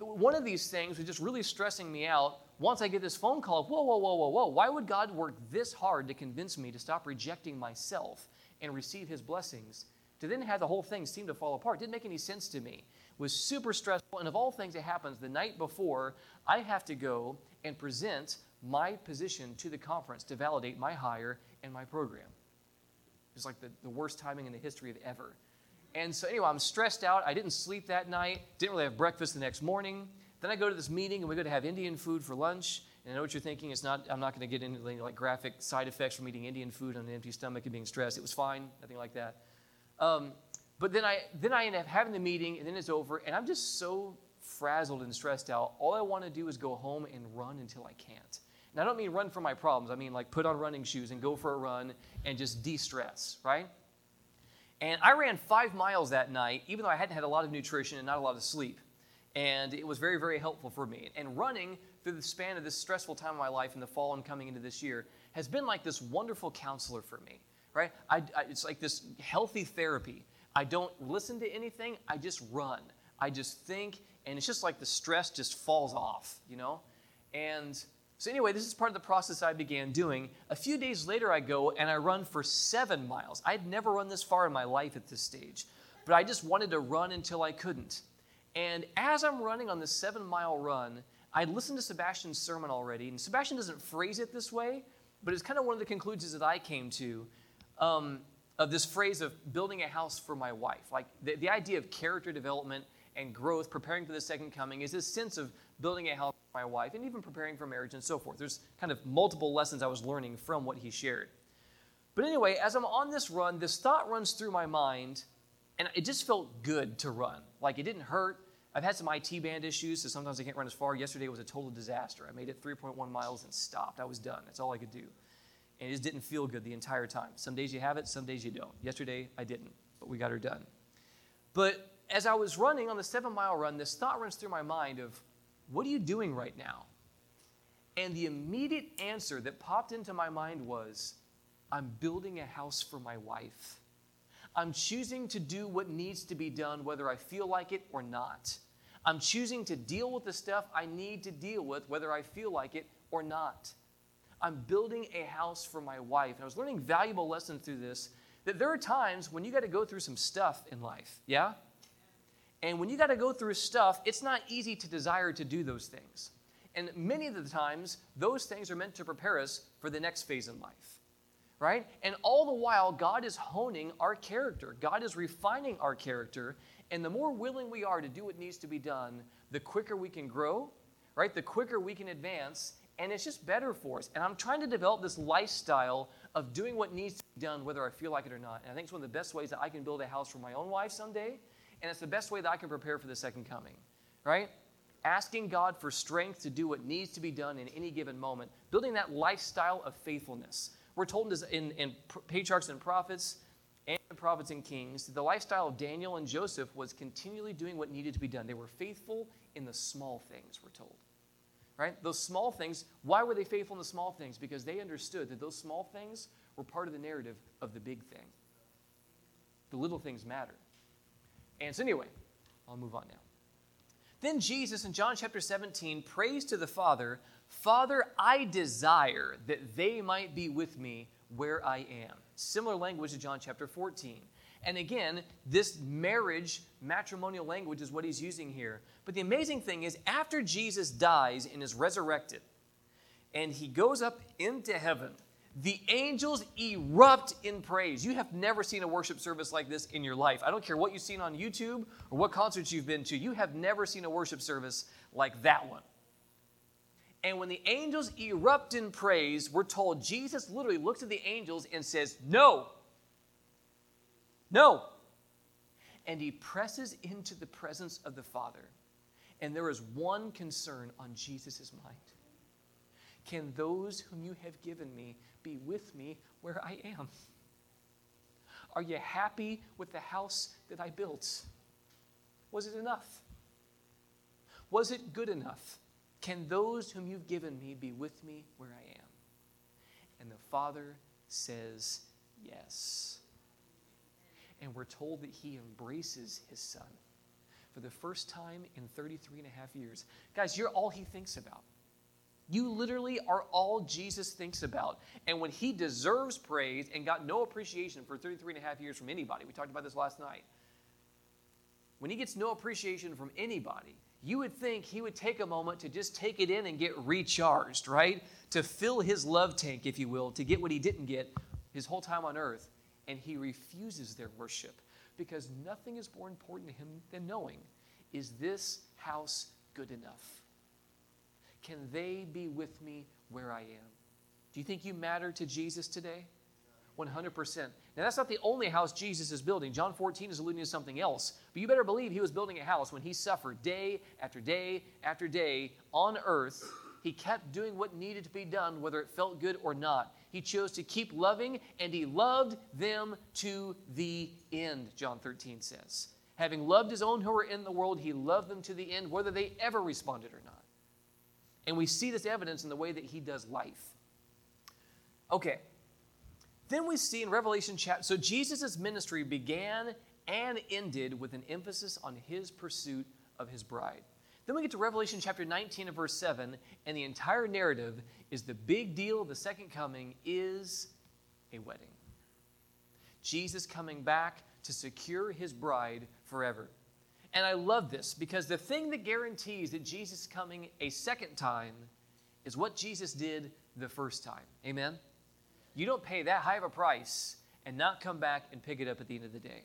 one of these things was just really stressing me out once I get this phone call of, whoa, whoa, whoa, whoa, whoa, why would God work this hard to convince me to stop rejecting myself and receive his blessings? To then have the whole thing seem to fall apart didn't make any sense to me. Was super stressful. And of all things, it happens the night before I have to go and present my position to the conference to validate my hire and my program. It's like the, the worst timing in the history of ever. And so, anyway, I'm stressed out. I didn't sleep that night, didn't really have breakfast the next morning. Then I go to this meeting and we go to have Indian food for lunch. And I know what you're thinking. It's not, I'm not going to get into like graphic side effects from eating Indian food on an empty stomach and being stressed. It was fine, nothing like that. Um, but then I, then I end up having the meeting and then it's over. And I'm just so frazzled and stressed out. All I want to do is go home and run until I can't. And I don't mean run from my problems. I mean like put on running shoes and go for a run and just de stress, right? And I ran five miles that night, even though I hadn't had a lot of nutrition and not a lot of sleep. And it was very, very helpful for me. And running through the span of this stressful time of my life in the fall and coming into this year has been like this wonderful counselor for me, right? I, I, it's like this healthy therapy. I don't listen to anything, I just run. I just think, and it's just like the stress just falls off, you know? And so, anyway, this is part of the process I began doing. A few days later, I go and I run for seven miles. I'd never run this far in my life at this stage, but I just wanted to run until I couldn't. And as I'm running on this seven mile run, I'd listened to Sebastian's sermon already, and Sebastian doesn't phrase it this way, but it's kind of one of the conclusions that I came to um, of this phrase of building a house for my wife. Like the, the idea of character development and growth, preparing for the second coming, is this sense of building a house for my wife, and even preparing for marriage and so forth. There's kind of multiple lessons I was learning from what he shared. But anyway, as I'm on this run, this thought runs through my mind, and it just felt good to run. Like it didn't hurt. I've had some IT band issues, so sometimes I can't run as far. Yesterday was a total disaster. I made it 3.1 miles and stopped. I was done. That's all I could do. And it just didn't feel good the entire time. Some days you have it, some days you don't. Yesterday I didn't, but we got her done. But as I was running on the seven mile run, this thought runs through my mind of, what are you doing right now? And the immediate answer that popped into my mind was, I'm building a house for my wife. I'm choosing to do what needs to be done, whether I feel like it or not. I'm choosing to deal with the stuff I need to deal with, whether I feel like it or not. I'm building a house for my wife. And I was learning valuable lessons through this that there are times when you got to go through some stuff in life. Yeah? And when you got to go through stuff, it's not easy to desire to do those things. And many of the times, those things are meant to prepare us for the next phase in life. Right? And all the while, God is honing our character. God is refining our character. And the more willing we are to do what needs to be done, the quicker we can grow, right? The quicker we can advance. And it's just better for us. And I'm trying to develop this lifestyle of doing what needs to be done, whether I feel like it or not. And I think it's one of the best ways that I can build a house for my own wife someday and it's the best way that I can prepare for the second coming, right? Asking God for strength to do what needs to be done in any given moment, building that lifestyle of faithfulness. We're told in, in Patriarchs and Prophets and Prophets and Kings the lifestyle of Daniel and Joseph was continually doing what needed to be done. They were faithful in the small things, we're told. Right? Those small things, why were they faithful in the small things? Because they understood that those small things were part of the narrative of the big thing. The little things matter. And so, anyway, I'll move on now. Then Jesus in John chapter 17 prays to the Father, Father, I desire that they might be with me where I am. Similar language to John chapter 14. And again, this marriage, matrimonial language is what he's using here. But the amazing thing is, after Jesus dies and is resurrected, and he goes up into heaven, the angels erupt in praise. You have never seen a worship service like this in your life. I don't care what you've seen on YouTube or what concerts you've been to, you have never seen a worship service like that one. And when the angels erupt in praise, we're told Jesus literally looks at the angels and says, No, no. And he presses into the presence of the Father. And there is one concern on Jesus' mind Can those whom you have given me be with me where I am? Are you happy with the house that I built? Was it enough? Was it good enough? Can those whom you've given me be with me where I am? And the Father says, Yes. And we're told that he embraces his son for the first time in 33 and a half years. Guys, you're all he thinks about. You literally are all Jesus thinks about. And when he deserves praise and got no appreciation for 33 and a half years from anybody, we talked about this last night. When he gets no appreciation from anybody, you would think he would take a moment to just take it in and get recharged, right? To fill his love tank, if you will, to get what he didn't get his whole time on earth. And he refuses their worship because nothing is more important to him than knowing is this house good enough? Can they be with me where I am? Do you think you matter to Jesus today? 100%. Now, that's not the only house Jesus is building. John 14 is alluding to something else. But you better believe he was building a house when he suffered day after day after day on earth. He kept doing what needed to be done, whether it felt good or not. He chose to keep loving, and he loved them to the end, John 13 says. Having loved his own who were in the world, he loved them to the end, whether they ever responded or not. And we see this evidence in the way that he does life. Okay. Then we see in Revelation chapter, so Jesus' ministry began and ended with an emphasis on his pursuit of his bride. Then we get to Revelation chapter 19 and verse 7, and the entire narrative is the big deal of the second coming is a wedding. Jesus coming back to secure his bride forever. And I love this because the thing that guarantees that Jesus is coming a second time is what Jesus did the first time. Amen? You don't pay that high of a price and not come back and pick it up at the end of the day.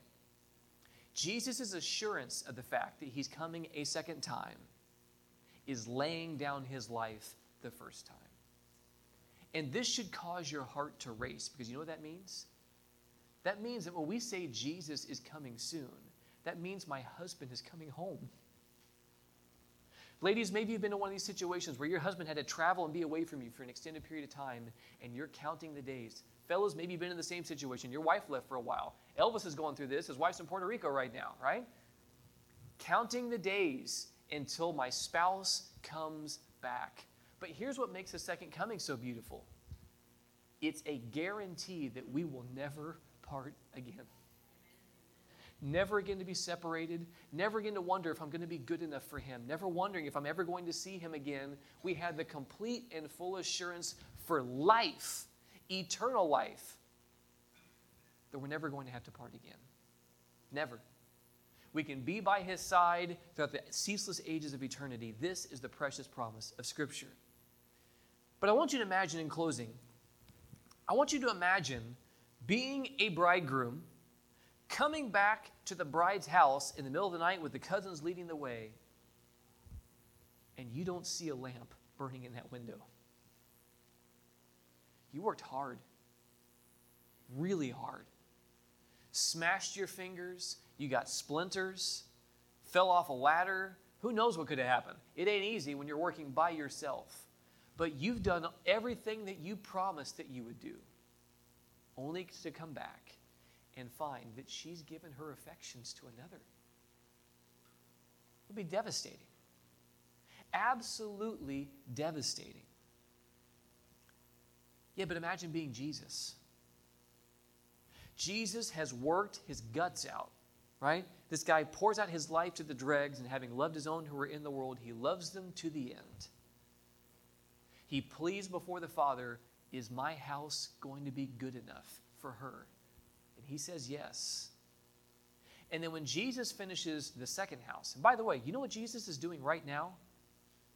Jesus' assurance of the fact that he's coming a second time is laying down his life the first time. And this should cause your heart to race because you know what that means? That means that when we say Jesus is coming soon, that means my husband is coming home. Ladies, maybe you've been in one of these situations where your husband had to travel and be away from you for an extended period of time and you're counting the days. Fellas, maybe you've been in the same situation. Your wife left for a while. Elvis is going through this. His wife's in Puerto Rico right now, right? Counting the days until my spouse comes back. But here's what makes the second coming so beautiful it's a guarantee that we will never part again. Never again to be separated, never again to wonder if I'm going to be good enough for Him, never wondering if I'm ever going to see Him again. We had the complete and full assurance for life, eternal life, that we're never going to have to part again. Never. We can be by His side throughout the ceaseless ages of eternity. This is the precious promise of Scripture. But I want you to imagine in closing, I want you to imagine being a bridegroom, coming back to the bride's house in the middle of the night with the cousins leading the way, and you don't see a lamp burning in that window. You worked hard, really hard. Smashed your fingers, you got splinters, fell off a ladder. Who knows what could have happened? It ain't easy when you're working by yourself. But you've done everything that you promised that you would do only to come back and find that she's given her affections to another. It would be devastating. Absolutely devastating. Yeah, but imagine being Jesus. Jesus has worked his guts out, right? This guy pours out his life to the dregs, and having loved his own who are in the world, he loves them to the end. He pleads before the Father is my house going to be good enough for her? And he says yes. And then when Jesus finishes the second house, and by the way, you know what Jesus is doing right now?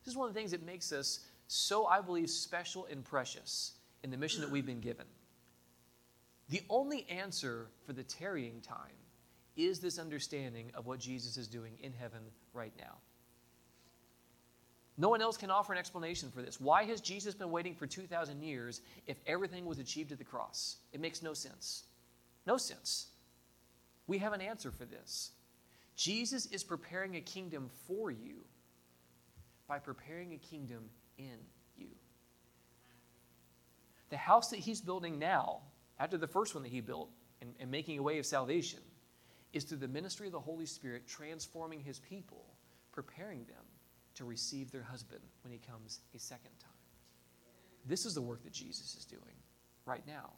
This is one of the things that makes us so, I believe, special and precious in the mission that we've been given. The only answer for the tarrying time is this understanding of what Jesus is doing in heaven right now. No one else can offer an explanation for this. Why has Jesus been waiting for 2,000 years if everything was achieved at the cross? It makes no sense. No sense. We have an answer for this. Jesus is preparing a kingdom for you by preparing a kingdom in. The house that he's building now, after the first one that he built and, and making a way of salvation, is through the ministry of the Holy Spirit transforming his people, preparing them to receive their husband when he comes a second time. This is the work that Jesus is doing right now.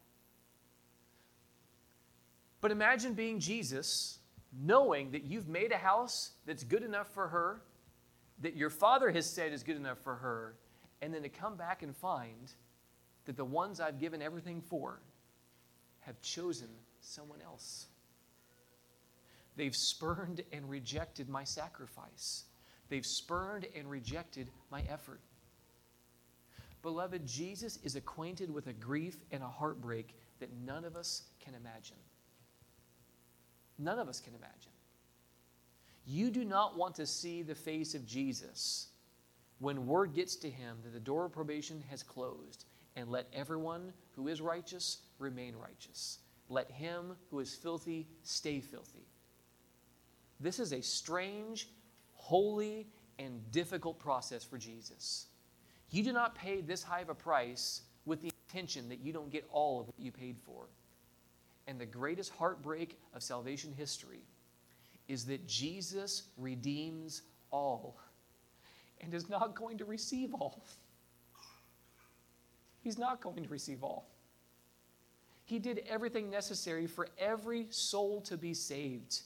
But imagine being Jesus, knowing that you've made a house that's good enough for her, that your father has said is good enough for her, and then to come back and find that the ones I've given everything for have chosen someone else. They've spurned and rejected my sacrifice. They've spurned and rejected my effort. Beloved, Jesus is acquainted with a grief and a heartbreak that none of us can imagine. None of us can imagine. You do not want to see the face of Jesus when word gets to him that the door of probation has closed, and let everyone who is righteous remain righteous. Let him who is filthy stay filthy. This is a strange, holy, and difficult process for Jesus. You do not pay this high of a price with the intention that you don't get all of what you paid for. And the greatest heartbreak of salvation history is that Jesus redeems all and is not going to receive all. He's not going to receive all. He did everything necessary for every soul to be saved.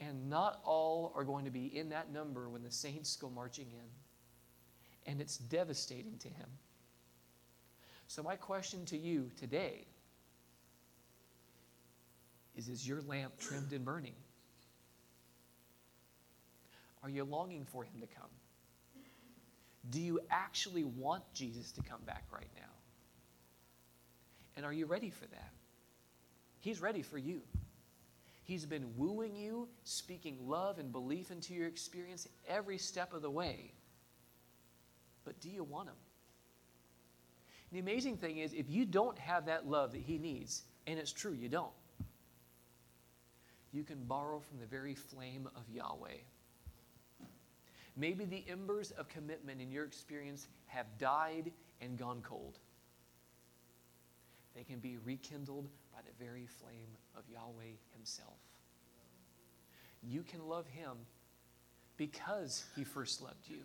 And not all are going to be in that number when the saints go marching in. And it's devastating to him. So, my question to you today is Is your lamp trimmed and burning? Are you longing for him to come? Do you actually want Jesus to come back right now? And are you ready for that? He's ready for you. He's been wooing you, speaking love and belief into your experience every step of the way. But do you want him? The amazing thing is, if you don't have that love that he needs, and it's true, you don't, you can borrow from the very flame of Yahweh. Maybe the embers of commitment in your experience have died and gone cold. They can be rekindled by the very flame of Yahweh Himself. You can love Him because He first loved you.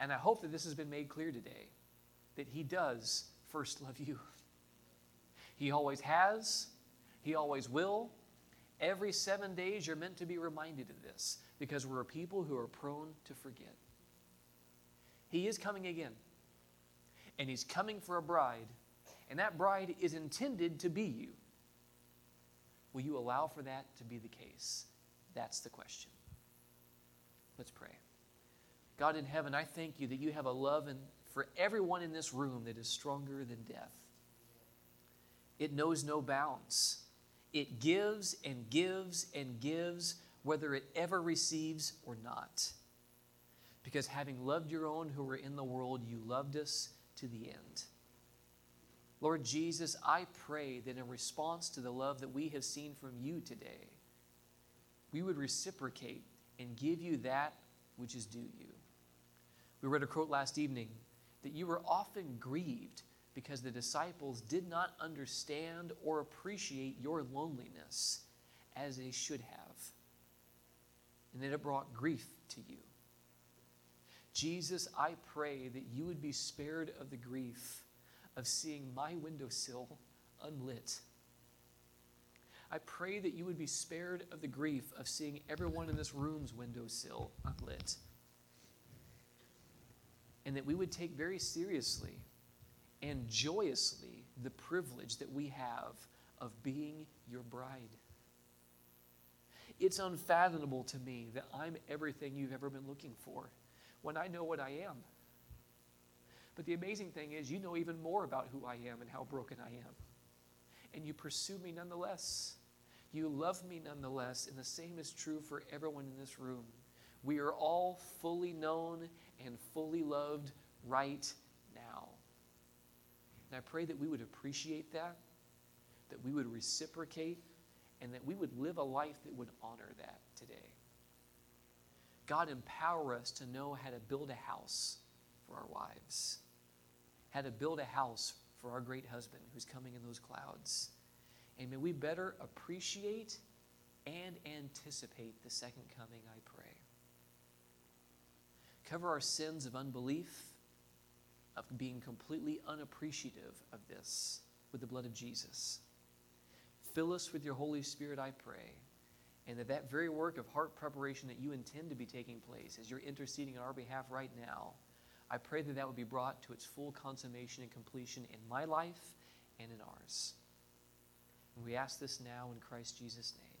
And I hope that this has been made clear today that He does first love you. He always has, He always will, Every seven days, you're meant to be reminded of this because we're a people who are prone to forget. He is coming again, and He's coming for a bride, and that bride is intended to be you. Will you allow for that to be the case? That's the question. Let's pray. God in heaven, I thank you that you have a love and for everyone in this room that is stronger than death. It knows no bounds. It gives and gives and gives, whether it ever receives or not. Because having loved your own who were in the world, you loved us to the end. Lord Jesus, I pray that in response to the love that we have seen from you today, we would reciprocate and give you that which is due you. We read a quote last evening that you were often grieved because the disciples did not understand or appreciate your loneliness as they should have. And that it brought grief to you. Jesus, I pray that you would be spared of the grief of seeing my windowsill unlit. I pray that you would be spared of the grief of seeing everyone in this room's windowsill unlit. And that we would take very seriously and joyously the privilege that we have of being your bride. It's unfathomable to me that I'm everything you've ever been looking for when I know what I am. But the amazing thing is, you know even more about who I am and how broken I am. And you pursue me nonetheless. You love me nonetheless. And the same is true for everyone in this room. We are all fully known and fully loved right and I pray that we would appreciate that, that we would reciprocate, and that we would live a life that would honor that today. God, empower us to know how to build a house for our wives, how to build a house for our great husband who's coming in those clouds. And may we better appreciate and anticipate the second coming, I pray. Cover our sins of unbelief of being completely unappreciative of this with the blood of Jesus. Fill us with your Holy Spirit, I pray. And that that very work of heart preparation that you intend to be taking place as you're interceding on our behalf right now, I pray that that would be brought to its full consummation and completion in my life and in ours. And we ask this now in Christ Jesus' name.